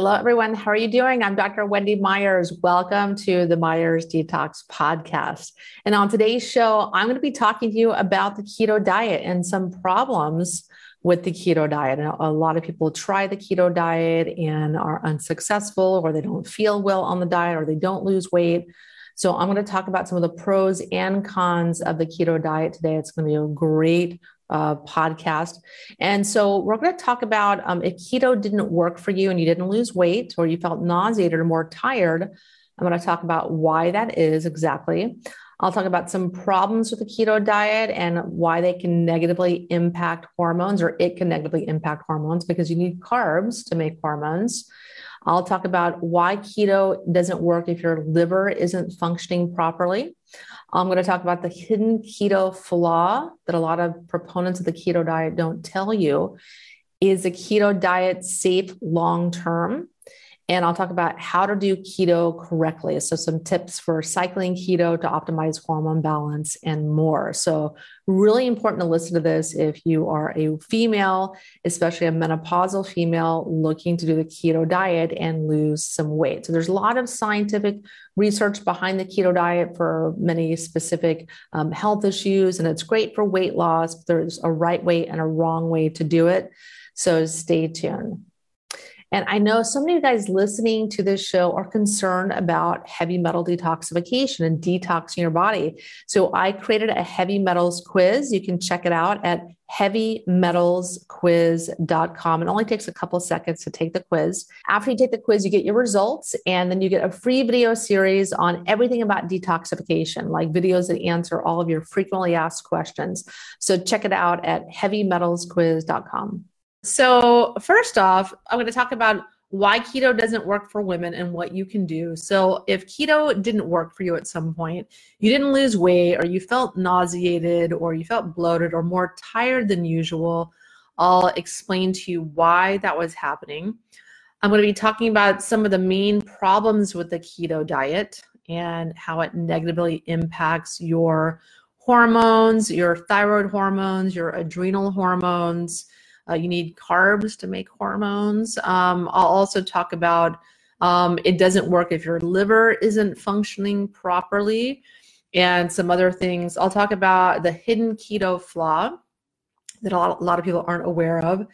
Hello, everyone. How are you doing? I'm Dr. Wendy Myers. Welcome to the Myers Detox Podcast. And on today's show, I'm going to be talking to you about the keto diet and some problems with the keto diet. And a lot of people try the keto diet and are unsuccessful, or they don't feel well on the diet, or they don't lose weight. So, I'm going to talk about some of the pros and cons of the keto diet today. It's going to be a great uh, podcast. And so we're going to talk about um, if keto didn't work for you and you didn't lose weight or you felt nauseated or more tired, I'm going to talk about why that is exactly. I'll talk about some problems with the keto diet and why they can negatively impact hormones or it can negatively impact hormones because you need carbs to make hormones. I'll talk about why keto doesn't work if your liver isn't functioning properly. I'm going to talk about the hidden keto flaw that a lot of proponents of the keto diet don't tell you. Is the keto diet safe long term? And I'll talk about how to do keto correctly. So, some tips for cycling keto to optimize hormone balance and more. So, really important to listen to this if you are a female, especially a menopausal female looking to do the keto diet and lose some weight. So, there's a lot of scientific research behind the keto diet for many specific um, health issues, and it's great for weight loss. There's a right way and a wrong way to do it. So, stay tuned. And I know so many of you guys listening to this show are concerned about heavy metal detoxification and detoxing your body. So I created a heavy metals quiz. You can check it out at heavymetalsquiz.com. It only takes a couple seconds to take the quiz. After you take the quiz, you get your results, and then you get a free video series on everything about detoxification, like videos that answer all of your frequently asked questions. So check it out at heavymetalsquiz.com. So, first off, I'm going to talk about why keto doesn't work for women and what you can do. So, if keto didn't work for you at some point, you didn't lose weight, or you felt nauseated, or you felt bloated, or more tired than usual, I'll explain to you why that was happening. I'm going to be talking about some of the main problems with the keto diet and how it negatively impacts your hormones, your thyroid hormones, your adrenal hormones uh, you need carbs to make hormones. Um, I'll also talk about um, it doesn't work if your liver isn't functioning properly and some other things. I'll talk about the hidden keto flaw that a lot, a lot of people aren't aware of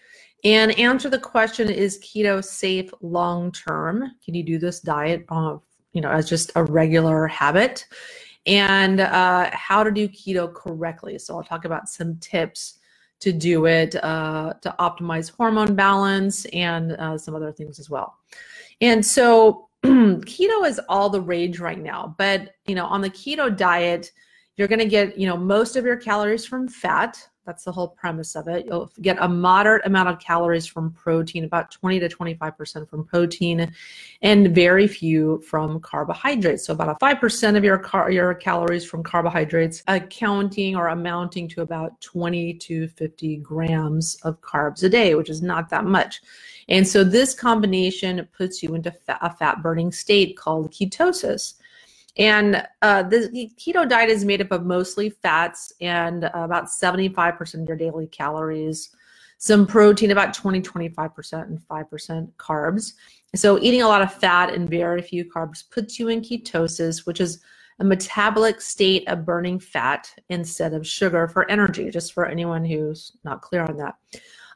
and answer the question is keto safe long term can you do this diet uh, you know as just a regular habit and uh, how to do keto correctly so i'll talk about some tips to do it uh, to optimize hormone balance and uh, some other things as well. And so keto is all the rage right now, but you know, on the keto diet, you're going to get, you know, most of your calories from fat, that's the whole premise of it. You'll get a moderate amount of calories from protein, about 20 to 25% from protein, and very few from carbohydrates. So about a 5% of your car- your calories from carbohydrates, uh, accounting or amounting to about 20 to 50 grams of carbs a day, which is not that much. And so this combination puts you into a fat burning state called ketosis. And uh, the keto diet is made up of mostly fats and uh, about 75% of your daily calories, some protein, about 20, 25%, and 5% carbs. So, eating a lot of fat and very few carbs puts you in ketosis, which is a metabolic state of burning fat instead of sugar for energy, just for anyone who's not clear on that.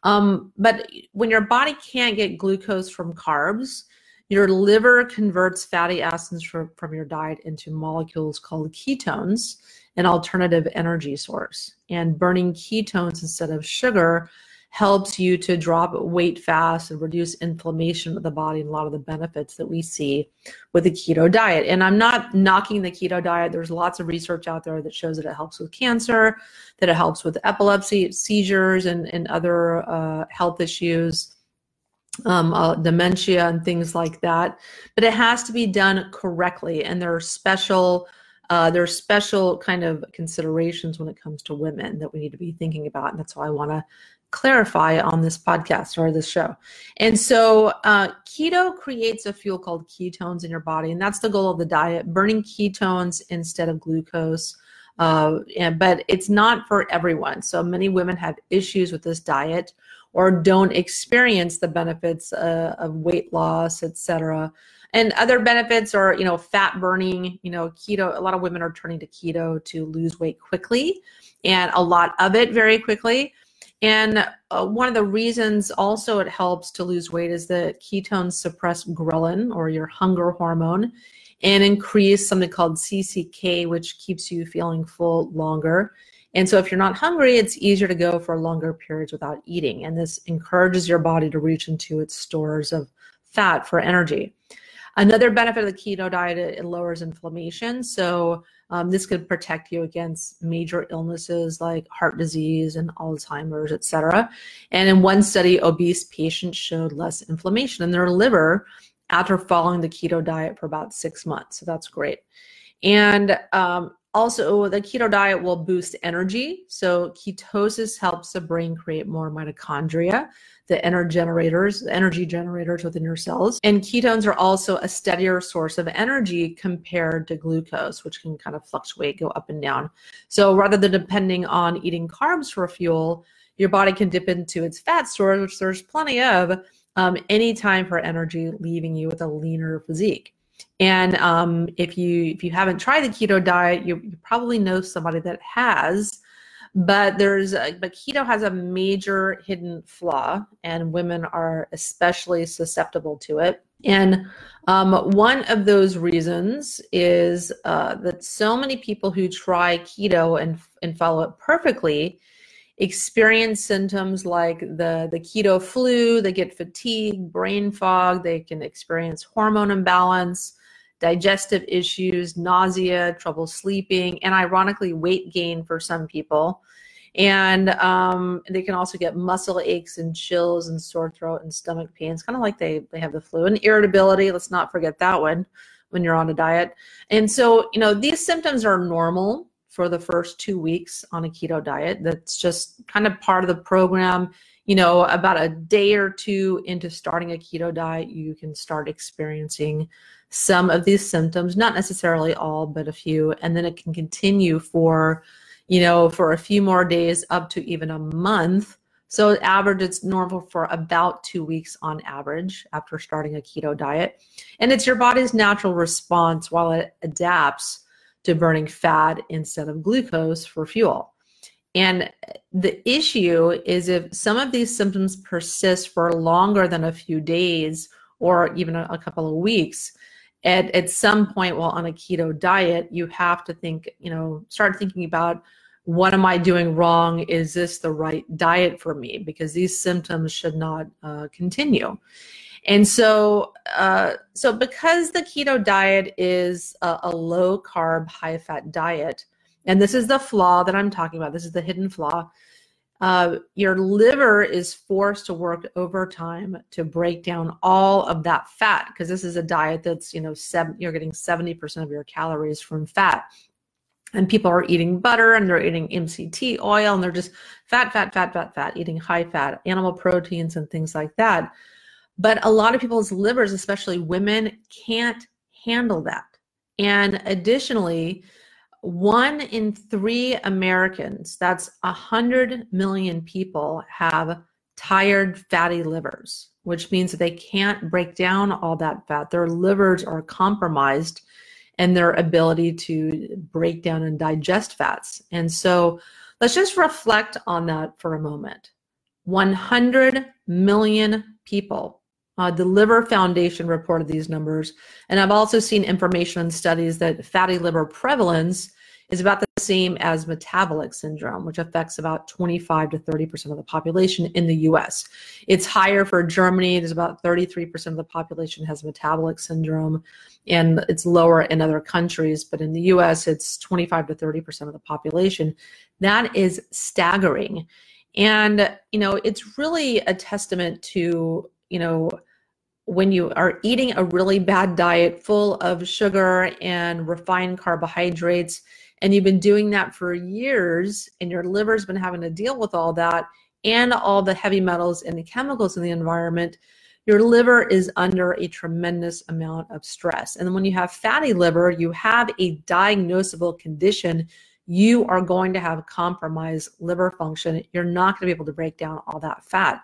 Um, but when your body can't get glucose from carbs, your liver converts fatty acids from, from your diet into molecules called ketones, an alternative energy source. And burning ketones instead of sugar helps you to drop weight fast and reduce inflammation of the body and a lot of the benefits that we see with the keto diet. And I'm not knocking the keto diet. There's lots of research out there that shows that it helps with cancer, that it helps with epilepsy, seizures, and, and other uh, health issues um, uh, dementia and things like that. But it has to be done correctly, and there are special uh, there are special kind of considerations when it comes to women that we need to be thinking about, and that's why I want to clarify on this podcast or this show. And so, uh, keto creates a fuel called ketones in your body, and that's the goal of the diet: burning ketones instead of glucose. Uh, and, but it's not for everyone. So many women have issues with this diet or don't experience the benefits uh, of weight loss, etc. And other benefits are, you know, fat burning. You know, keto. A lot of women are turning to keto to lose weight quickly, and a lot of it very quickly. And uh, one of the reasons also it helps to lose weight is that ketones suppress ghrelin or your hunger hormone and increase something called CCK, which keeps you feeling full longer. And so if you're not hungry, it's easier to go for longer periods without eating. And this encourages your body to reach into its stores of fat for energy. Another benefit of the keto diet, is it lowers inflammation. So um, this could protect you against major illnesses like heart disease and Alzheimer's, et cetera. And in one study, obese patients showed less inflammation in their liver after following the keto diet for about six months. So that's great. And um, also, the keto diet will boost energy. So, ketosis helps the brain create more mitochondria, the energy generators, energy generators within your cells. And ketones are also a steadier source of energy compared to glucose, which can kind of fluctuate, go up and down. So, rather than depending on eating carbs for fuel, your body can dip into its fat stores, which there's plenty of, um, anytime for energy, leaving you with a leaner physique. And um, if you if you haven't tried the keto diet, you, you probably know somebody that has. But there's a, but keto has a major hidden flaw, and women are especially susceptible to it. And um, one of those reasons is uh, that so many people who try keto and and follow it perfectly experience symptoms like the, the keto flu, they get fatigue, brain fog, they can experience hormone imbalance, digestive issues, nausea, trouble sleeping, and ironically, weight gain for some people. And um, they can also get muscle aches and chills and sore throat and stomach pains, kind of like they, they have the flu, and irritability. Let's not forget that one when you're on a diet. And so, you know, these symptoms are normal for the first two weeks on a keto diet. That's just kind of part of the program. You know, about a day or two into starting a keto diet, you can start experiencing some of these symptoms, not necessarily all, but a few. And then it can continue for, you know, for a few more days up to even a month. So average, it's normal for about two weeks on average after starting a keto diet. And it's your body's natural response while it adapts to burning fat instead of glucose for fuel. And the issue is if some of these symptoms persist for longer than a few days or even a, couple of weeks, at, at some point while on a keto diet, you have to think, you know, start thinking about what am I doing wrong? Is this the right diet for me? Because these symptoms should not uh, continue. And so, uh, so because the keto diet is a, a low carb, high fat diet, and this is the flaw that I'm talking about. This is the hidden flaw. Uh, your liver is forced to work overtime to break down all of that fat because this is a diet that's you know seven, you're getting 70% of your calories from fat and people are eating butter and they're eating MCT oil and they're just fat, fat, fat, fat, fat, eating high fat animal proteins and things like that. But a lot of people's livers, especially women, can't handle that. And additionally, one in three Americans, that's 100 million people, have tired fatty livers, which means that they can't break down all that fat. Their livers are compromised in their ability to break down and digest fats. And so let's just reflect on that for a moment. 100 million people uh, the Liver Foundation reported these numbers. And I've also seen information and studies that fatty liver prevalence is about the same as metabolic syndrome, which affects about 25 to 30% of the population in the US. It's higher for Germany. There's about 33% of the population has metabolic syndrome, and it's lower in other countries. But in the US, it's 25 to 30% of the population. That is staggering. And, you know, it's really a testament to, you know, when you are eating a really bad diet full of sugar and refined carbohydrates, and you've been doing that for years, and your liver's been having to deal with all that and all the heavy metals and the chemicals in the environment, your liver is under a tremendous amount of stress. And when you have fatty liver, you have a diagnosable condition you are going to have compromised liver function. You're not going to be able to break down all that fat.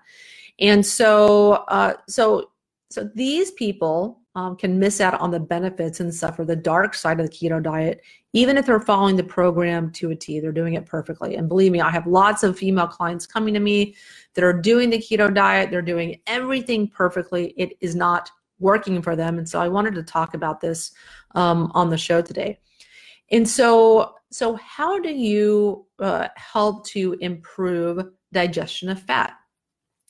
And so, uh, so, so these people um, can miss out on the benefits and suffer the dark side of the keto diet, even if they're following the program to a T. They're doing it perfectly. And believe me, I have lots of female clients coming to me that are doing the keto diet. They're doing everything perfectly. It is not working for them. And so I wanted to talk about this um, on the show today. And so, so how do you uh, help to improve digestion of fat?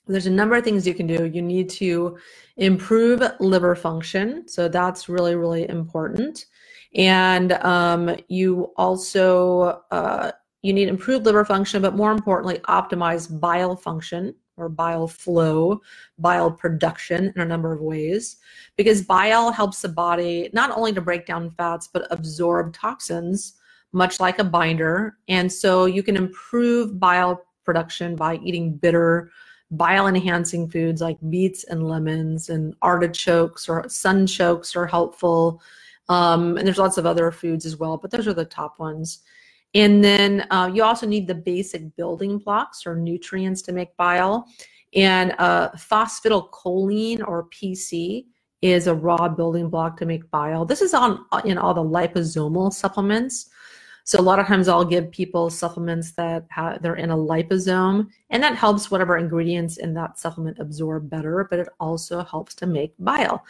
There's a number of things you can do. You need to improve liver function. So that's really, really important. And um, you also, uh, you need improved liver function, but more importantly, optimize bile function or bile flow, bile production in a number of ways, because bile helps the body not only to break down fats, but absorb toxins, much like a binder. And so you can improve bile production by eating bitter, bile enhancing foods like beets and lemons and artichokes or sunchokes are helpful. Um, and there's lots of other foods as well, but those are the top ones. And then uh, you also need the basic building blocks or nutrients to make bile. And uh, phosphatidylcholine or PC is a raw building block to make bile. This is on in all the liposomal supplements. So a lot of times I'll give people supplements that they're in a liposome, and that helps whatever ingredients in that supplement absorb better. But it also helps to make bile.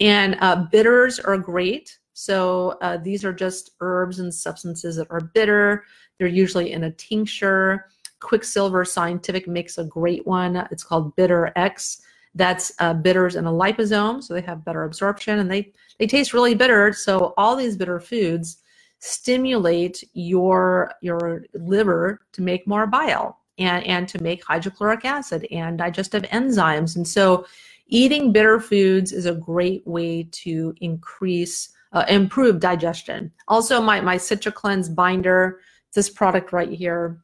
And uh, bitters are great. So uh, these are just herbs and substances that are bitter. They're usually in a tincture. Quicksilver Scientific makes a great one. It's called Bitter X. That's uh, bitters in a liposome, so they have better absorption and they they taste really bitter. So all these bitter foods stimulate your your liver to make more bile and and to make hydrochloric acid and digestive enzymes. And so eating bitter foods is a great way to increase uh, improve digestion. Also my my citra cleanse binder this product right here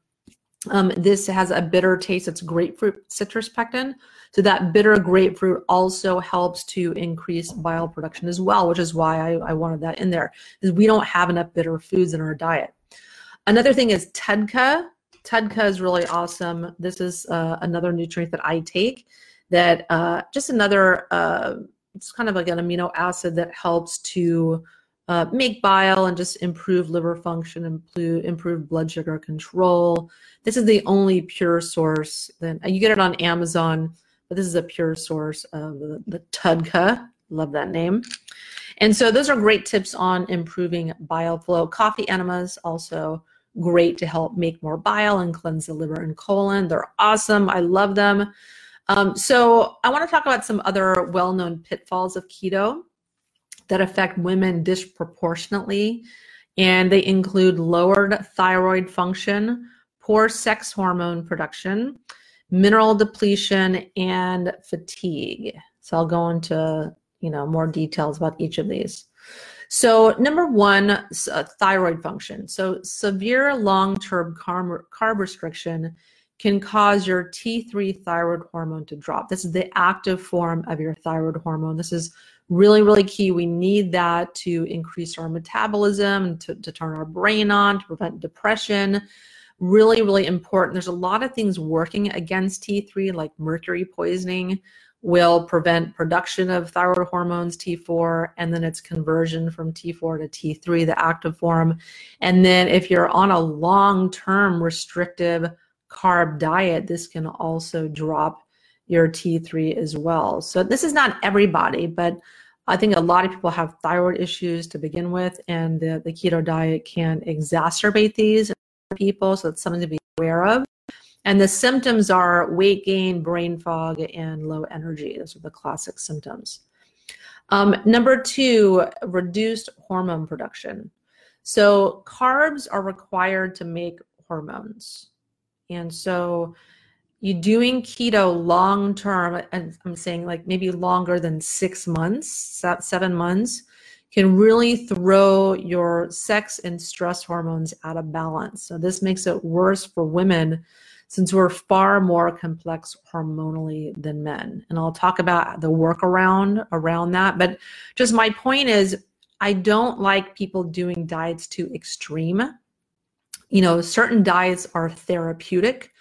um, this has a bitter taste it's grapefruit citrus pectin so that bitter grapefruit also helps to increase bile production as well, which is why I, I wanted that in there, is we don't have enough bitter foods in our diet. Another thing is TUDCA. TUDCA is really awesome. This is uh, another nutrient that I take that uh, just another, uh, it's kind of like an amino acid that helps to uh, make bile and just improve liver function, improve, improve blood sugar control. This is the only pure source. Then you get it on Amazon but this is a pure source of the, the TUDCA. Love that name. And so those are great tips on improving bile flow. Coffee enemas also great to help make more bile and cleanse the liver and colon. They're awesome. I love them. Um, so I want to talk about some other well-known pitfalls of keto that affect women disproportionately. And they include lowered thyroid function, poor sex hormone production, mineral depletion, and fatigue. So I'll go into you know more details about each of these. So number one, uh, thyroid function. So severe long-term carb, carb restriction can cause your T3 thyroid hormone to drop. This is the active form of your thyroid hormone. This is really, really key. We need that to increase our metabolism, to, to turn our brain on, to prevent depression, really, really important. There's a lot of things working against T3, like mercury poisoning will prevent production of thyroid hormones T4 and then its conversion from T4 to T3, the active form. And then if you're on a long-term restrictive carb diet, this can also drop your T3 as well. So this is not everybody, but I think a lot of people have thyroid issues to begin with, and the, the keto diet can exacerbate these people, so it's something to be aware of. And the symptoms are weight gain, brain fog, and low energy. Those are the classic symptoms. Um, number two, reduced hormone production. So carbs are required to make hormones. And so you doing keto long term, and I'm saying like maybe longer than six months, seven months, can really throw your sex and stress hormones out of balance. So this makes it worse for women since we're far more complex hormonally than men. And I'll talk about the workaround around that. But just my point is, I don't like people doing diets too extreme. you know, certain diets are therapeutic.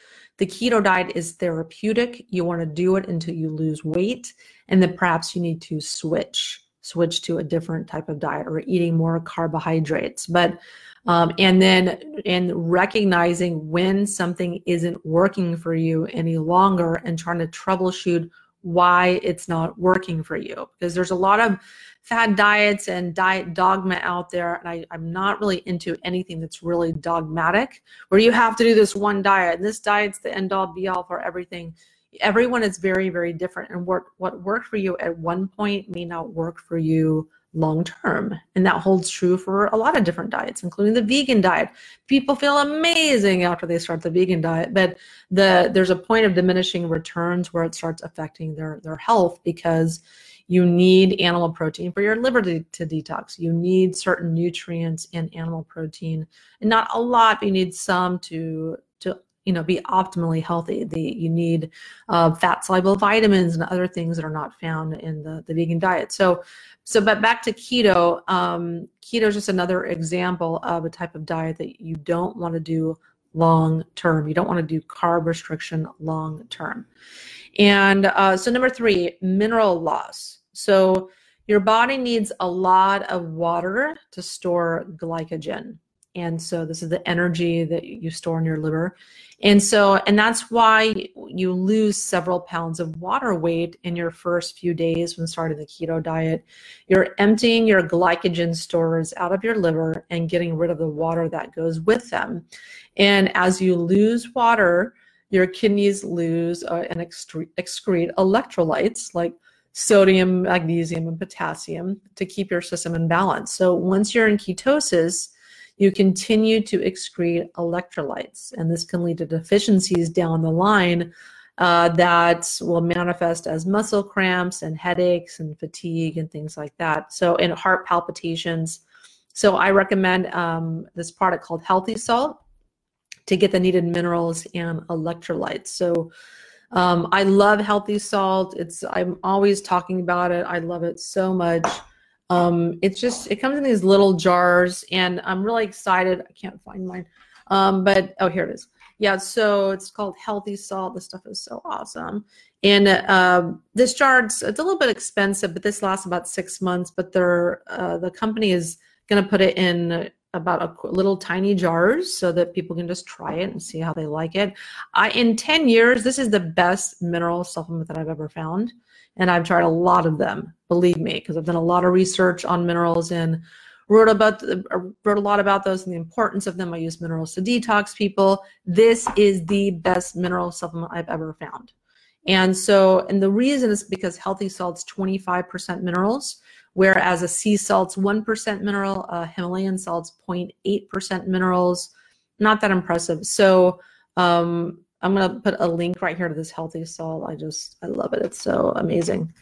The keto diet is therapeutic. You want to do it until you lose weight, and then perhaps you need to switch switch to a different type of diet or eating more carbohydrates. But um, and then and recognizing when something isn't working for you any longer and trying to troubleshoot why it's not working for you because there's a lot of fad diets and diet dogma out there and I, i'm not really into anything that's really dogmatic where you have to do this one diet and this diet's the end all be all for everything everyone is very very different and what what worked for you at one point may not work for you long term. And that holds true for a lot of different diets, including the vegan diet. People feel amazing after they start the vegan diet, but the there's a point of diminishing returns where it starts affecting their their health because you need animal protein for your liver to, to detox. You need certain nutrients in animal protein, and not a lot, but you need some to to you know be optimally healthy. The you need uh, fat soluble vitamins and other things that are not found in the, the vegan diet. So so but back to keto um, keto is just another example of a type of diet that you don't want to do long term. You don't want to do carb restriction long term and uh, so number three mineral loss. So your body needs a lot of water to store glycogen. And so this is the energy that you store in your liver. And so and that's why you lose several pounds of water weight in your first few days when starting the keto diet. You're emptying your glycogen stores out of your liver and getting rid of the water that goes with them. And as you lose water your kidneys lose uh, and excrete, electrolytes like sodium magnesium and potassium to keep your system in balance so once you're in ketosis you continue to excrete electrolytes. And this can lead to deficiencies down the line uh, that will manifest as muscle cramps and headaches and fatigue and things like that. So, in heart palpitations. So, I recommend um, this product called Healthy Salt to get the needed minerals and electrolytes. So, um, I love Healthy Salt. It's I'm always talking about it. I love it so much. Um, it's just it comes in these little jars, and I'm really excited. I can't find mine, um, but oh, here it is. Yeah, so it's called Healthy Salt. This stuff is so awesome. And uh, this jar, it's, it's, a little bit expensive, but this lasts about six months. But they're uh, the company is going to put it in about a little tiny jars so that people can just try it and see how they like it. I in 10 years, this is the best mineral supplement that I've ever found and I've tried a lot of them. Believe me, because I've done a lot of research on minerals and wrote about uh, wrote a lot about those and the importance of them. I use minerals to detox people. This is the best mineral supplement I've ever found. And so, and the reason is because healthy salt's 25% minerals, whereas a sea salt's 1% mineral, a Himalayan salt's 0.8% minerals. Not that impressive. So, um, I'm going to put a link right here to this healthy salt. I just, I love it. It's so amazing.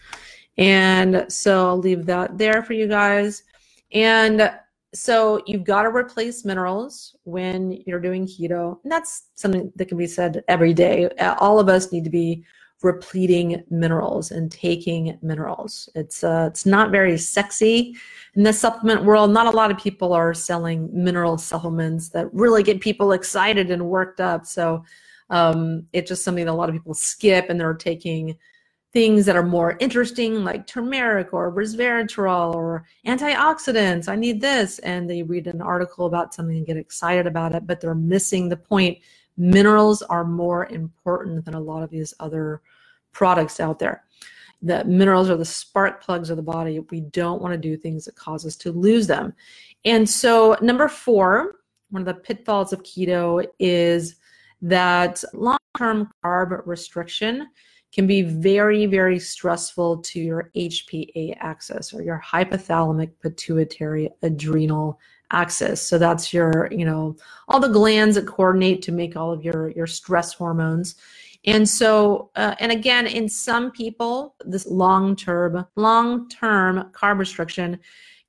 And so I'll leave that there for you guys. And so you've got to replace minerals when you're doing keto. And that's something that can be said every day. All of us need to be repleting minerals and taking minerals. It's uh, it's not very sexy in the supplement world. Not a lot of people are selling mineral supplements that really get people excited and worked up. So um, it's just something that a lot of people skip and they're taking things that are more interesting like turmeric or resveratrol or antioxidants i need this and they read an article about something and get excited about it but they're missing the point minerals are more important than a lot of these other products out there. The minerals are the spark plugs of the body. We don't want to do things that cause us to lose them. And so number four one of the pitfalls of keto is that long term carb restriction can be very, very stressful to your HPA axis or your hypothalamic pituitary adrenal axis. So that's your, you know, all the glands that coordinate to make all of your, your stress hormones. And so, uh, and again, in some people, this long term, long term carb restriction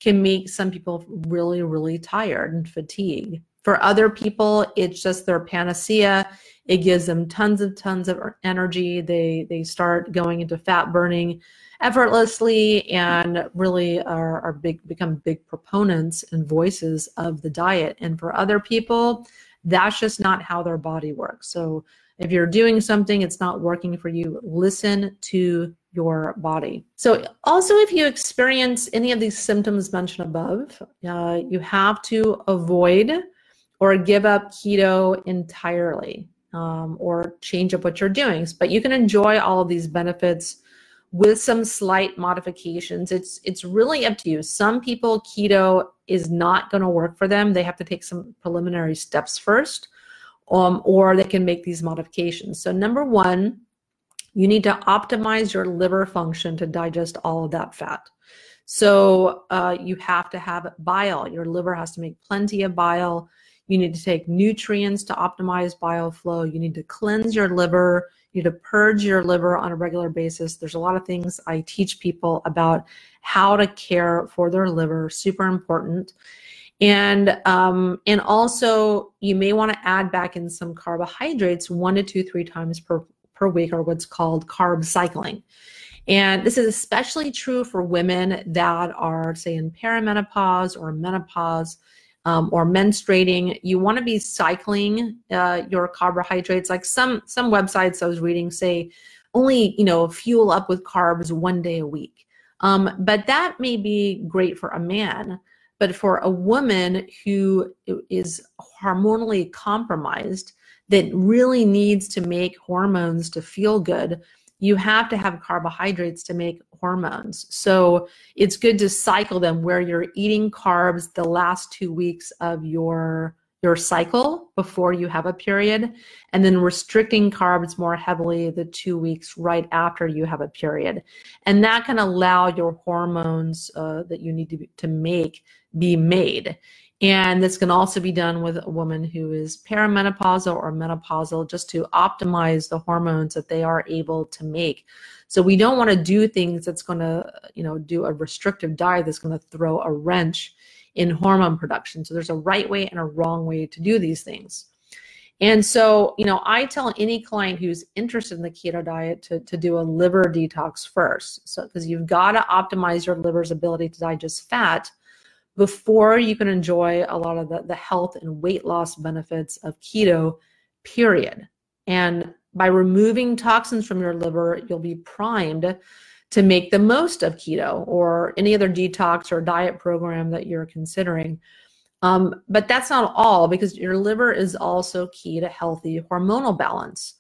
can make some people really, really tired and fatigued. For other people, it's just their panacea. It gives them tons of tons of energy. They they start going into fat burning effortlessly and really are, are big become big proponents and voices of the diet. And for other people, That's just not how their body works. So if you're doing something, it's not working for you, listen to your body. So, also, if you experience any of these symptoms mentioned above, uh, you have to avoid or give up keto entirely um, or change up what you're doing. But you can enjoy all of these benefits with some slight modifications. It's it's really up to you. Some people keto is not going to work for them. They have to take some preliminary steps first, um, or they can make these modifications. So number one, you need to optimize your liver function to digest all of that fat. So uh, you have to have bile. Your liver has to make plenty of bile. You need to take nutrients to optimize bile flow. You need to cleanse your liver. You need to purge your liver on a regular basis. There's a lot of things I teach people about how to care for their liver. Super important. And um, and also you may want to add back in some carbohydrates one to two, three times per per week, or what's called carb cycling. And this is especially true for women that are, say, in perimenopause or menopause um, or menstruating. You want to be cycling uh, your carbohydrates. Like some some websites I was reading say only you know fuel up with carbs one day a week. Um, but that may be great for a man. But for a woman who is hormonally compromised, that really needs to make hormones to feel good, you have to have carbohydrates to make hormones. So it's good to cycle them where you're eating carbs the last two weeks of your your cycle before you have a period and then restricting carbs more heavily the two weeks right after you have a period and that can allow your hormones uh, that you need to, to make be made and this can also be done with a woman who is perimenopausal or menopausal just to optimize the hormones that they are able to make. So we don't want to do things that's going to, you know, do a restrictive diet that's going to throw a wrench in hormone production. So there's a right way and a wrong way to do these things. And so, you know, I tell any client who's interested in the keto diet to, to do a liver detox first. So, because you've got to optimize your liver's ability to digest fat before you can enjoy a lot of the, the health and weight loss benefits of keto, period. And by removing toxins from your liver, you'll be primed to make the most of keto or any other detox or diet program that you're considering. Um, but that's not all because your liver is also key to healthy hormonal balance.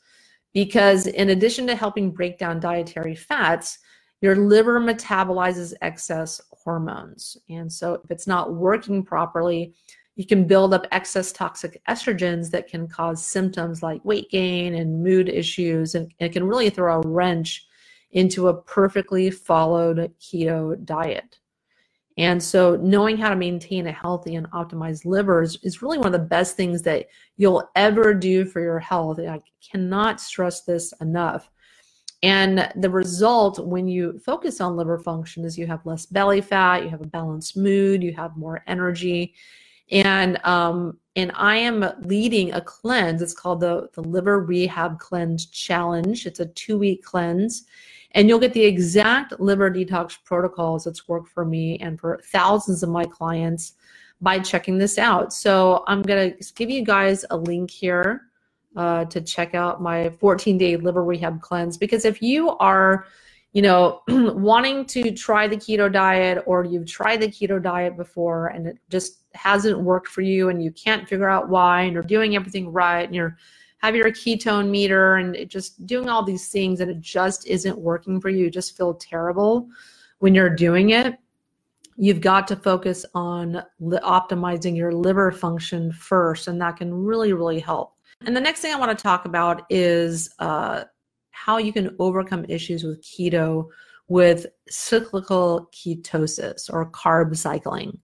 Because in addition to helping break down dietary fats, your liver metabolizes excess hormones. And so if it's not working properly, you can build up excess toxic estrogens that can cause symptoms like weight gain and mood issues. And it can really throw a wrench into a perfectly followed keto diet. And so, knowing how to maintain a healthy and optimized liver is, is, really one of the best things that you'll ever do for your health. I cannot stress this enough. And the result when you focus on liver function is you have less belly fat, you have a balanced mood, you have more energy. And um, and I am leading a cleanse. It's called the, the Liver Rehab Cleanse Challenge. It's a two-week cleanse. And you'll get the exact liver detox protocols that's worked for me and for thousands of my clients by checking this out. So I'm going to give you guys a link here uh, to check out my 14 day liver rehab cleanse. Because if you are you know wanting to try the keto diet or you've tried the keto diet before and it just hasn't worked for you and you can't figure out why and you're doing everything right and you're have your ketone meter and just doing all these things and it just isn't working for you, you just feel terrible when you're doing it you've got to focus on li- optimizing your liver function first and that can really really help and the next thing I want to talk about is uh, how you can overcome issues with keto with cyclical ketosis or carb cycling.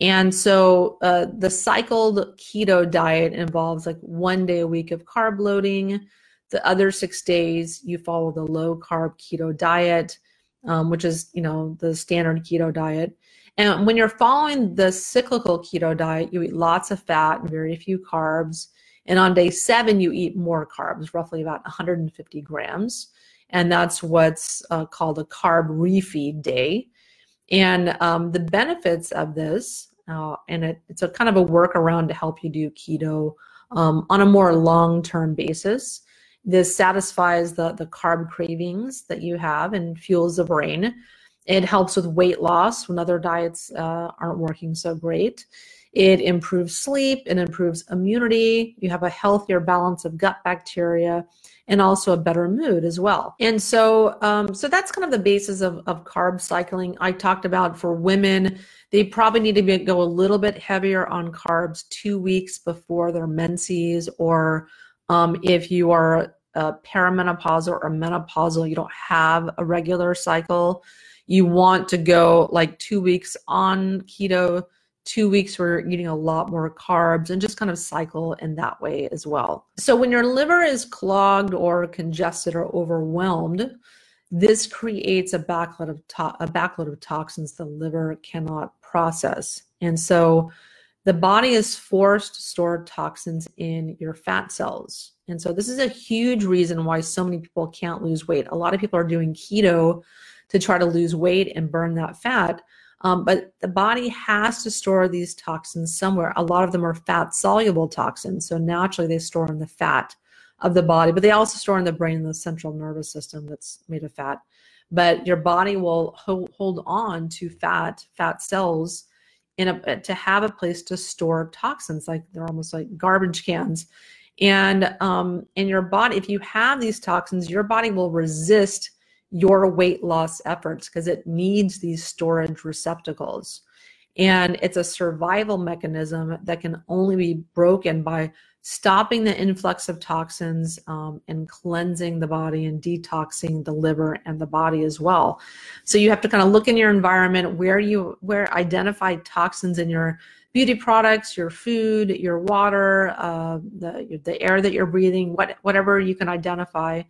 And so uh, the cycled keto diet involves like one day a week of carb loading. The other six days, you follow the low carb keto diet, um, which is, you know, the standard keto diet. And when you're following the cyclical keto diet, you eat lots of fat and very few carbs. And on day seven, you eat more carbs, roughly about 150 grams. And that's what's uh, called a carb refeed day. And um, the benefits of this, uh, and it, it's a kind of a workaround to help you do keto um, on a more long-term basis. This satisfies the, the carb cravings that you have and fuels the brain. It helps with weight loss when other diets uh, aren't working so great. It improves sleep, it improves immunity. You have a healthier balance of gut bacteria and also a better mood as well. And so, um, so that's kind of the basis of, of carb cycling. I talked about for women, they probably need to be, go a little bit heavier on carbs two weeks before their menses, or um, if you are uh, perimenopausal or menopausal, you don't have a regular cycle, you want to go like two weeks on keto two weeks you're eating a lot more carbs and just kind of cycle in that way as well. So when your liver is clogged or congested or overwhelmed, this creates a backload of to- a backload of toxins the liver cannot process. And so the body is forced to store toxins in your fat cells. And so this is a huge reason why so many people can't lose weight. A lot of people are doing keto to try to lose weight and burn that fat um, but the body has to store these toxins somewhere. A lot of them are fat soluble toxins. So naturally, they store in the fat of the body, but they also store in the brain and the central nervous system that's made of fat. But your body will ho- hold on to fat, fat cells, in a to have a place to store toxins. Like they're almost like garbage cans. And um, in your body, if you have these toxins, your body will resist your weight loss efforts because it needs these storage receptacles. And it's a survival mechanism that can only be broken by stopping the influx of toxins um, and cleansing the body and detoxing the liver and the body as well. So you have to kind of look in your environment where you where identify toxins in your beauty products, your food, your water, uh, the the air that you're breathing, what whatever you can identify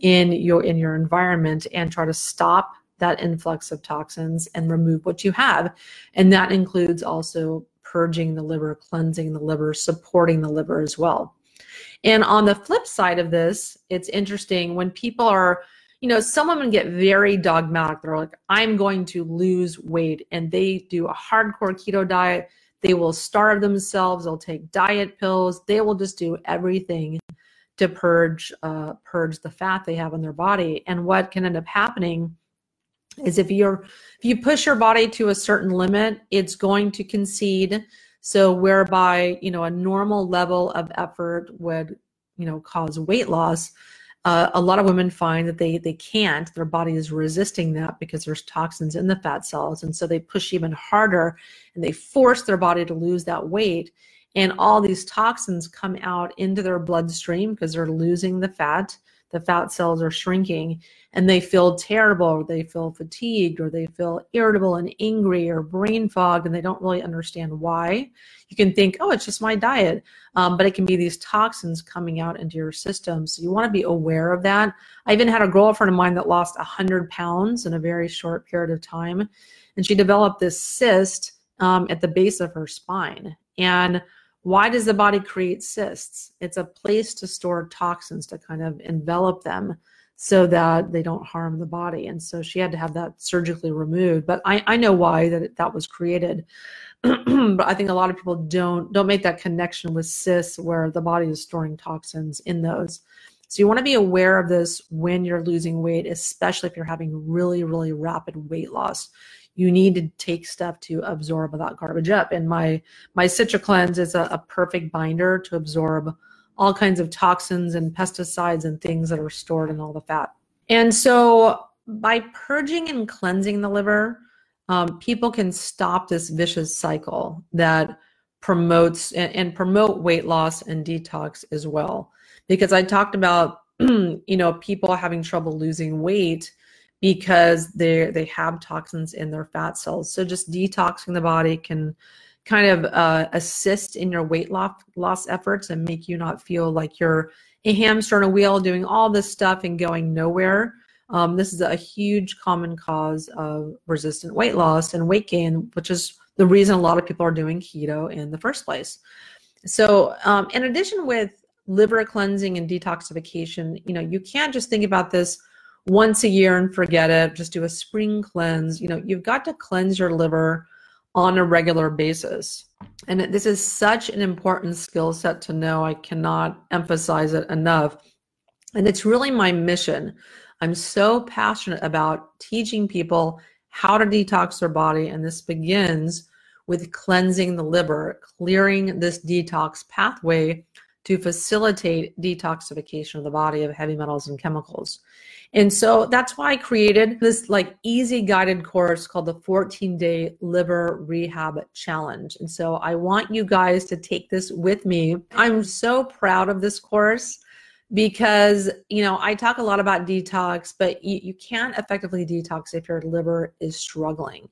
in your in your environment and try to stop that influx of toxins and remove what you have. And that includes also purging the liver cleansing the liver supporting the liver as well. And on the flip side of this it's interesting when people are you know some women get very dogmatic. They're like i'm going to lose weight. And they do a hardcore keto diet. They will starve themselves. They'll take diet pills. They will just do everything to purge uh, purge the fat they have in their body. And what can end up happening is if you're if you push your body to a certain limit, it's going to concede. So whereby you know a normal level of effort would you know cause weight loss. Uh, a lot of women find that they they can't their body is resisting that because there's toxins in the fat cells and so they push even harder and they force their body to lose that weight and all these toxins come out into their bloodstream because they're losing the fat. The fat cells are shrinking and they feel terrible or they feel fatigued or they feel irritable and angry or brain fog and they don't really understand why. You can think oh it's just my diet. Um, but it can be these toxins coming out into your system. So you want to be aware of that. I even had a girlfriend of mine that lost 100 pounds in a very short period of time and she developed this cyst um, at the base of her spine. And why does the body create cysts? It's a place to store toxins to kind of envelop them so that they don't harm the body. And so she had to have that surgically removed. But I, I know why that that was created. but I think a lot of people don't don't make that connection with cysts where the body is storing toxins in those. So you want to be aware of this when you're losing weight, especially if you're having really, really rapid weight loss you need to take stuff to absorb that garbage up. And my my Citra Cleanse is a, a perfect binder to absorb all kinds of toxins and pesticides and things that are stored in all the fat. And so by purging and cleansing the liver, um, people can stop this vicious cycle that promotes and, and, promote weight loss and detox as well. Because I talked about, you know, people having trouble losing weight because they they have toxins in their fat cells. So just detoxing the body can kind of uh, assist in your weight loss efforts and make you not feel like you're a hamster on a wheel doing all this stuff and going nowhere. Um, this is a huge common cause of resistant weight loss and weight gain, which is the reason a lot of people are doing keto in the first place. So, um, in addition with liver cleansing and detoxification, you know, you can't just think about this once a year and forget it. Just do a spring cleanse. You know, you've got to cleanse your liver on a regular basis. And this is such an important skill set to know. I cannot emphasize it enough. And it's really my mission. I'm so passionate about teaching people how to detox their body. And this begins with cleansing the liver, clearing this detox pathway to facilitate detoxification of the body of heavy metals and chemicals. And so that's why I created this like easy guided course called the 14 day liver rehab challenge. And so I want you guys to take this with me. I'm so proud of this course because, you know, I talk a lot about detox, but you, you can't effectively detox if your liver is struggling.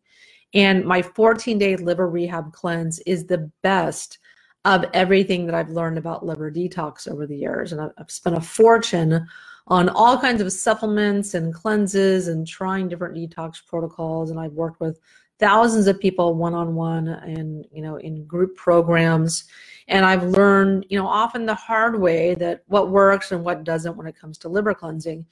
And my 14 day liver rehab cleanse is the best of everything that I've learned about liver detox over the years. And I've spent a fortune on all kinds of supplements and cleanses and trying different detox protocols. And I've worked with thousands of people one on one and, you know, in group programs. And I've learned, you know, often the hard way that what works and what doesn't when it comes to liver cleansing.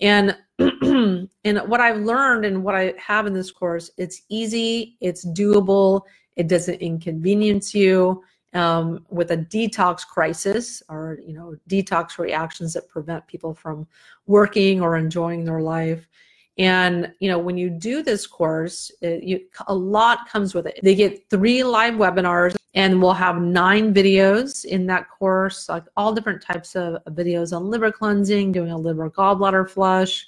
And and what I've learned and what I have in this course, it's easy, it's doable, it doesn't inconvenience you um, with a detox crisis or you know detox reactions that prevent people from working or enjoying their life. And you know when you do this course it, you, a lot comes with it. They get three live webinars and we'll have nine videos in that course like all different types of videos on liver cleansing doing a liver gallbladder flush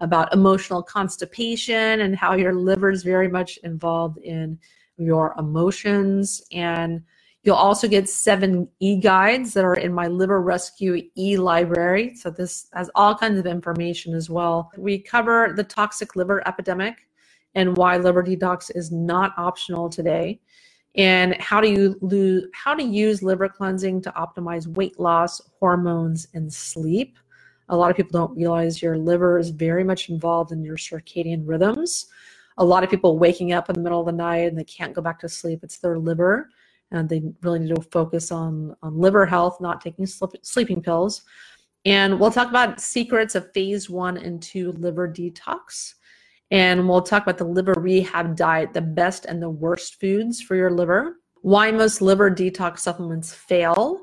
about emotional constipation and how your liver is very much involved in your emotions. And You'll also get seven e-guides that are in my liver rescue e-library. So this has all kinds of information as well. We cover the toxic liver epidemic and why liver detox is not optional today and how do you lose how to use liver cleansing to optimize weight loss hormones and sleep a lot of people don't realize your liver is very much involved in your circadian rhythms a lot of people waking up in the middle of the night and they can't go back to sleep it's their liver and they really need to focus on, on liver health, not taking sleeping pills. And we'll talk about secrets of phase one and two liver detox. And we'll talk about the liver rehab diet, the best and the worst foods for your liver, why most liver detox supplements fail.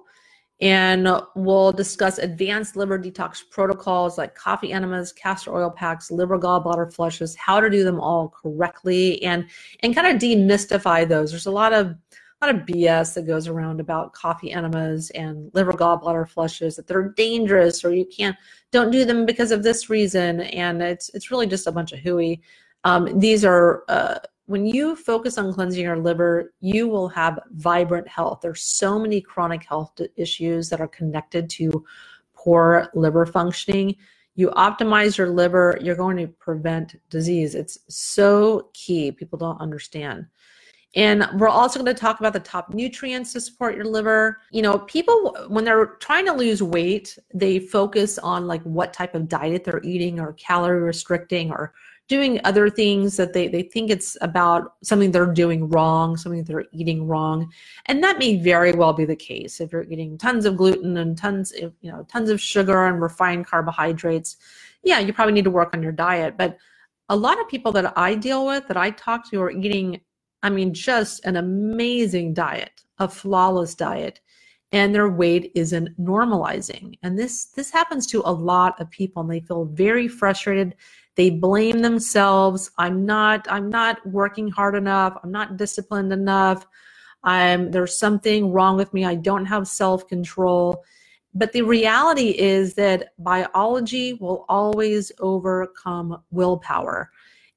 And we'll discuss advanced liver detox protocols like coffee enemas, castor oil packs, liver gallbladder flushes, how to do them all correctly, and and kind of demystify those. There's a lot of lot of BS that goes around about coffee enemas and liver gallbladder flushes that they're dangerous or you can't don't do them because of this reason and it's it's really just a bunch of hooey. Um, these are uh, when you focus on cleansing your liver, you will have vibrant health. There's so many chronic health issues that are connected to poor liver functioning. You optimize your liver, you're going to prevent disease. It's so key. People don't understand. And we're also going to talk about the top nutrients to support your liver. You know, people, when they're trying to lose weight, they focus on like what type of diet they're eating or calorie restricting or doing other things that they, they think it's about something they're doing wrong, something they're eating wrong. And that may very well be the case. If you're eating tons of gluten and tons of, you know, tons of sugar and refined carbohydrates, yeah, you probably need to work on your diet. But a lot of people that I deal with, that I talk to, are eating I mean, just an amazing diet, a flawless diet, and their weight isn't normalizing. And this this happens to a lot of people, and they feel very frustrated. They blame themselves. I'm not. I'm not working hard enough. I'm not disciplined enough. I'm there's something wrong with me. I don't have self control. But the reality is that biology will always overcome willpower.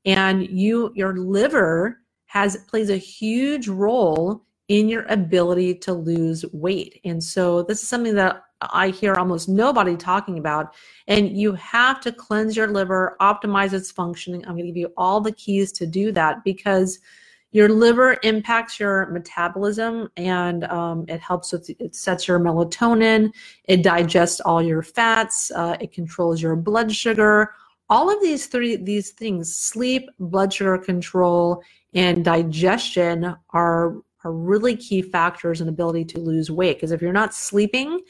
And you, your liver has plays a huge role in your ability to lose weight. And so this is something that I hear almost nobody talking about. And you have to cleanse your liver, optimize its functioning. I'm going to give you all the keys to do that because your liver impacts your metabolism and um, it helps with it sets your melatonin it digests all your fats uh, it controls your blood sugar all of these three these things sleep blood sugar control and digestion are are really key factors in ability to lose weight. Because if you're not sleeping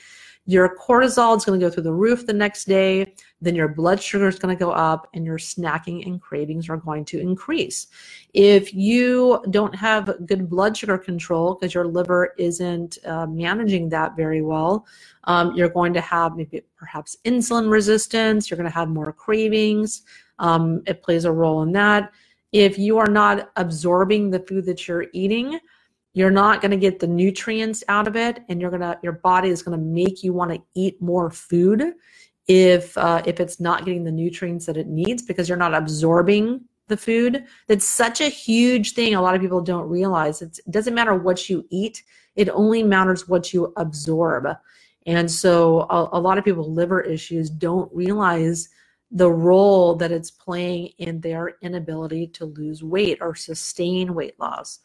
your cortisol is going to go through the roof the next day. Then your blood sugar is going to go up and your snacking and cravings are going to increase. If you don't have good blood sugar control because your liver isn't uh, managing that very well, um, you're going to have maybe perhaps insulin resistance. You're going to have more cravings. Um, it plays a role in that. If you are not absorbing the food that you're eating, you're not going to get the nutrients out of it and you're going to your body is going to make you want to eat more food if uh, if it's not getting the nutrients that it needs because you're not absorbing the food. That's such a huge thing. A lot of people don't realize it's, it doesn't matter what you eat it only matters what you absorb. And so a, a lot of people with liver issues don't realize the role that it's playing in their inability to lose weight or sustain weight loss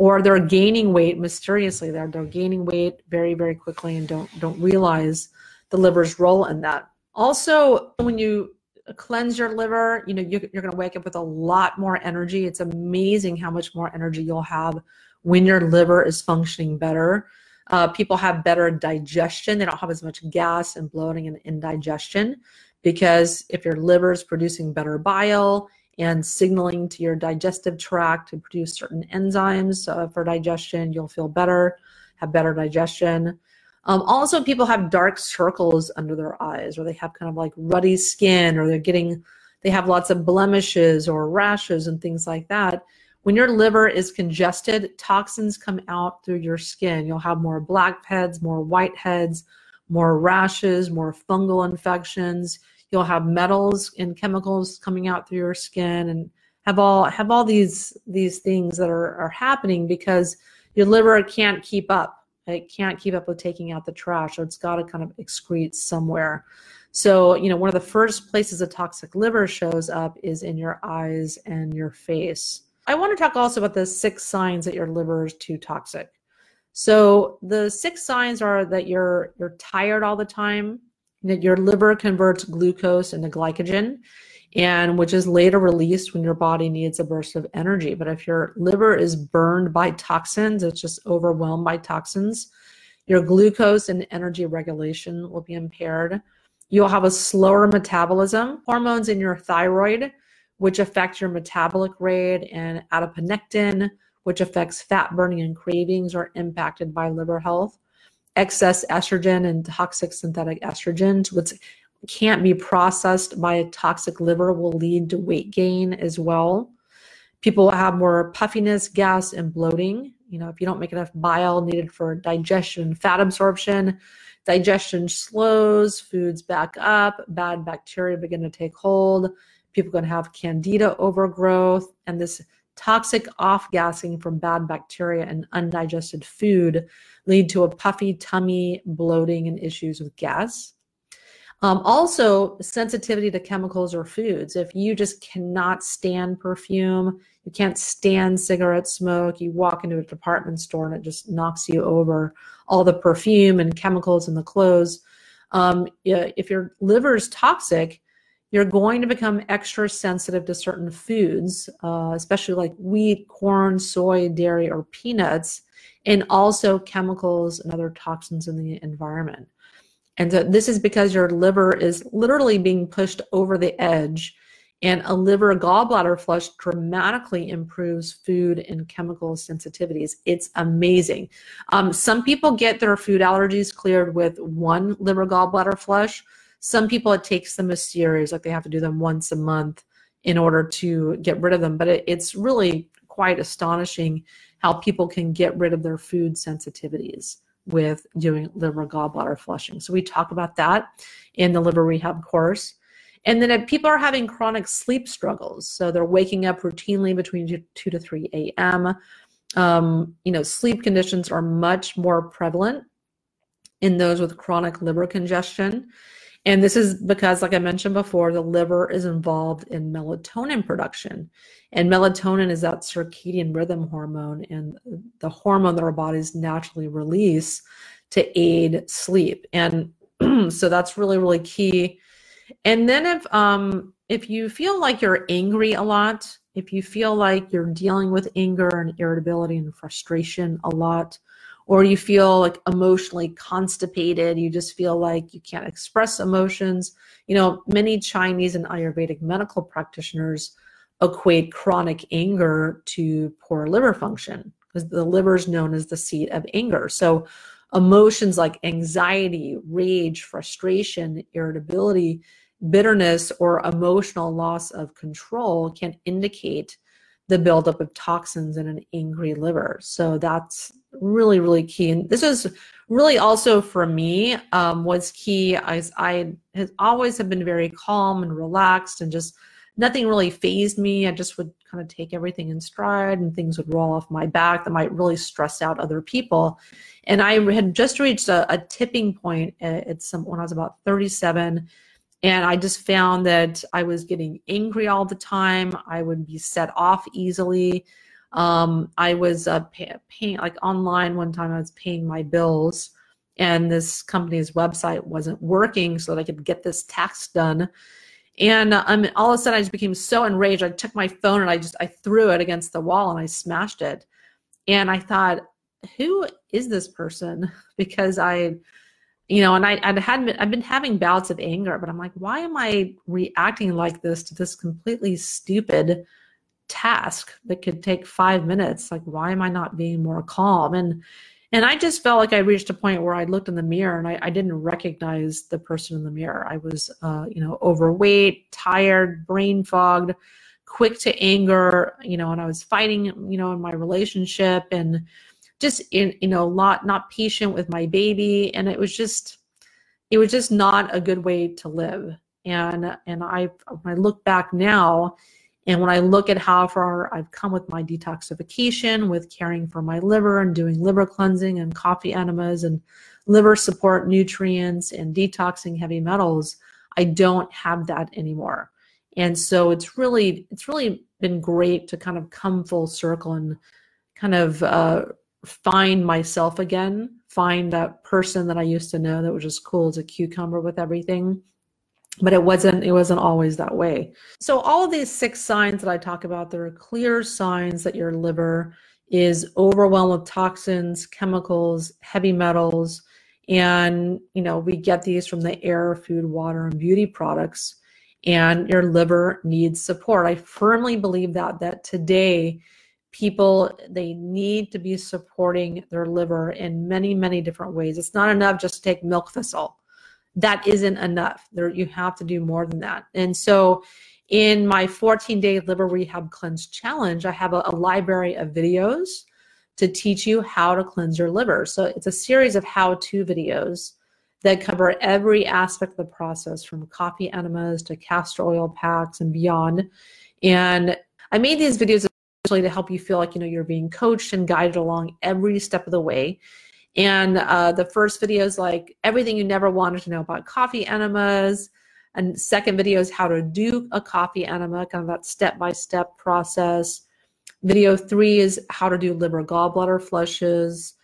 or they're gaining weight mysteriously they're, they're gaining weight very very quickly and don't don't realize the liver's role in that. Also when you cleanse your liver you know you're, you're going to wake up with a lot more energy. It's amazing how much more energy you'll have when your liver is functioning better. Uh, people have better digestion. They don't have as much gas and bloating and indigestion because if your liver is producing better bile and signaling to your digestive tract to produce certain enzymes uh, for digestion. You'll feel better, have better digestion. Um, also, people have dark circles under their eyes, or they have kind of like ruddy skin, or they're getting, they have lots of blemishes or rashes and things like that. When your liver is congested, toxins come out through your skin. You'll have more blackheads, more whiteheads, more rashes, more fungal infections you'll have metals and chemicals coming out through your skin and have all have all these these things that are, are happening because your liver can't keep up. It can't keep up with taking out the trash so it's got to kind of excrete somewhere. So you know one of the first places a toxic liver shows up is in your eyes and your face. I want to talk also about the six signs that your liver is too toxic. So the six signs are that you're you're tired all the time your liver converts glucose into glycogen and which is later released when your body needs a burst of energy. But if your liver is burned by toxins it's just overwhelmed by toxins your glucose and energy regulation will be impaired. You'll have a slower metabolism. Hormones in your thyroid which affect your metabolic rate and adiponectin which affects fat burning and cravings are impacted by liver health excess estrogen and toxic synthetic estrogens, which can't be processed by a toxic liver, will lead to weight gain as well. People have more puffiness, gas, and bloating. You know, if you don't make enough bile needed for digestion, fat absorption, digestion slows, foods back up, bad bacteria begin to take hold. People can have candida overgrowth, and this toxic off gassing from bad bacteria and undigested food lead to a puffy tummy, bloating, and issues with gas. Um, also, sensitivity to chemicals or foods. If you just cannot stand perfume, you can't stand cigarette smoke, you walk into a department store and it just knocks you over all the perfume and chemicals in the clothes. Um, if your liver is toxic, you're going to become extra sensitive to certain foods, uh, especially like wheat, corn, soy, dairy, or peanuts, and also chemicals and other toxins in the environment. And so this is because your liver is literally being pushed over the edge, and a liver gallbladder flush dramatically improves food and chemical sensitivities. It's amazing. Um, some people get their food allergies cleared with one liver gallbladder flush some people, it takes them a series, like they have to do them once a month in order to get rid of them. But it, it's really quite astonishing how people can get rid of their food sensitivities with doing liver gallbladder flushing. So we talk about that in the liver rehab course. And then if people are having chronic sleep struggles, so they're waking up routinely between 2 to 3 a.m. Um, you know, sleep conditions are much more prevalent in those with chronic liver congestion. And this is because, like I mentioned before, the liver is involved in melatonin production. And melatonin is that circadian rhythm hormone and the hormone that our bodies naturally release to aid sleep. And so that's really, really key. And then if um if you feel like you're angry a lot, if you feel like you're dealing with anger and irritability and frustration a lot, or you feel like emotionally constipated, you just feel like you can't express emotions. You know, many Chinese and Ayurvedic medical practitioners equate chronic anger to poor liver function because the liver is known as the seat of anger. So, emotions like anxiety, rage, frustration, irritability, bitterness, or emotional loss of control can indicate the buildup of toxins in an angry liver. So that's really, really key. And this is really also for me um, was key as I has always have been very calm and relaxed and just nothing really fazed me. I just would kind of take everything in stride and things would roll off my back that might really stress out other people. And I had just reached a, a tipping point at, at some when I was about 37 and I just found that I was getting angry all the time. I would be set off easily. Um, I was uh, pay, paying, like online one time, I was paying my bills, and this company's website wasn't working so that I could get this tax done. And uh, um, all of a sudden, I just became so enraged. I took my phone and I just I threw it against the wall and I smashed it. And I thought, who is this person? Because I you know, and I, I had I've been having bouts of anger, but I'm like, why am I reacting like this to this completely stupid task that could take five minutes? Like, why am I not being more calm? And and I just felt like I reached a point where I looked in the mirror and I, I didn't recognize the person in the mirror. I was, uh, you know, overweight, tired, brain fogged, quick to anger, you know, and I was fighting, you know, in my relationship and just in you know lot not patient with my baby and it was just it was just not a good way to live and and i when i look back now and when i look at how far i've come with my detoxification with caring for my liver and doing liver cleansing and coffee enemas and liver support nutrients and detoxing heavy metals i don't have that anymore and so it's really it's really been great to kind of come full circle and kind of uh, find myself again, find that person that I used to know that was just cool as a cucumber with everything. But it wasn't it wasn't always that way. So all of these six signs that I talk about, there are clear signs that your liver is overwhelmed with toxins, chemicals, heavy metals, and you know, we get these from the air, food, water, and beauty products. And your liver needs support. I firmly believe that that today people they need to be supporting their liver in many many different ways it's not enough just to take milk thistle that isn't enough. There you have to do more than that. And so in my 14 day liver rehab cleanse challenge i have a, a library of videos to teach you how to cleanse your liver. So it's a series of how to videos that cover every aspect of the process from coffee enemas to castor oil packs and beyond. And i made these videos to help you feel like you know you're being coached and guided along every step of the way. And uh, the first video is like everything you never wanted to know about coffee enemas. And second video is how to do a coffee enema, kind of that step by step process. Video three is how to do liver gallbladder flushes.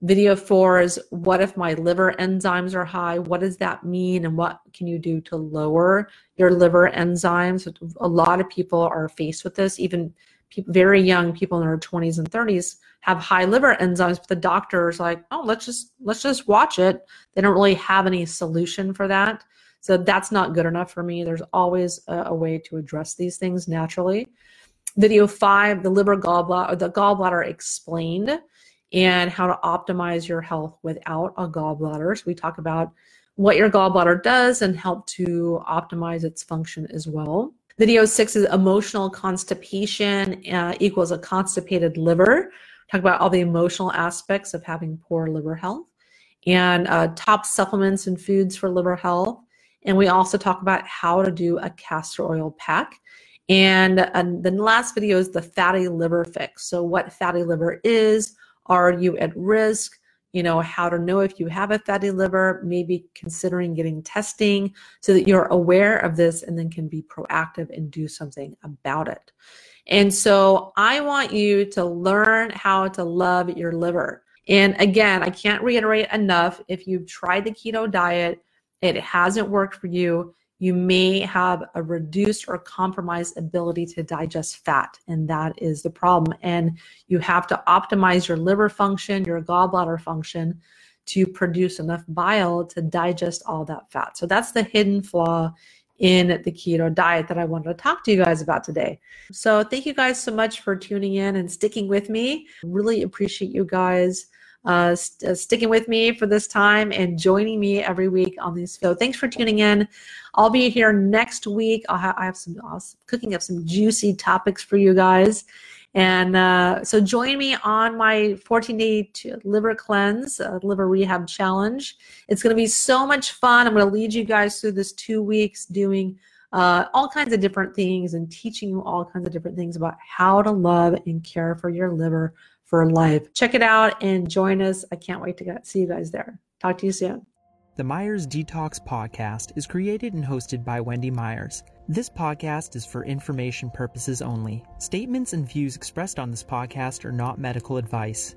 Video four is what if my liver enzymes are high? What does that mean? And what can you do to lower your liver enzymes? A lot of people are faced with this, even very young people in their 20s and 30s have high liver enzymes but the doctors like oh let's just let's just watch it. They don't really have any solution for that. So that's not good enough for me. There's always a, a way to address these things naturally. Video five the liver gallbladder the gallbladder explained and how to optimize your health without a gallbladder. So we talk about what your gallbladder does and help to optimize its function as well Video six is emotional constipation uh, equals a constipated liver. Talk about all the emotional aspects of having poor liver health and uh, top supplements and foods for liver health. And we also talk about how to do a castor oil pack. And, and the last video is the fatty liver fix. So, what fatty liver is, are you at risk? You know, how to know if you have a fatty liver, maybe considering getting testing so that you're aware of this and then can be proactive and do something about it. And so I want you to learn how to love your liver. And again, I can't reiterate enough if you've tried the keto diet, it hasn't worked for you, you may have a reduced or compromised ability to digest fat, and that is the problem. And you have to optimize your liver function, your gallbladder function to produce enough bile to digest all that fat. So that's the hidden flaw in the keto diet that I wanted to talk to you guys about today. So thank you guys so much for tuning in and sticking with me. Really appreciate you guys uh, st- uh, sticking with me for this time and joining me every week on these. So thanks for tuning in. I'll be here next week. I'll ha- I have some I'll cooking up some juicy topics for you guys. And uh, so join me on my 14 day liver cleanse, uh, liver rehab challenge. It's going to be so much fun. I'm going to lead you guys through this two weeks doing uh, all kinds of different things and teaching you all kinds of different things about how to love and care for your liver for life. Check it out and join us. I can't wait to see you guys there. Talk to you soon. The Myers Detox Podcast is created and hosted by Wendy Myers. This podcast is for information purposes only. Statements and views expressed on this podcast are not medical advice.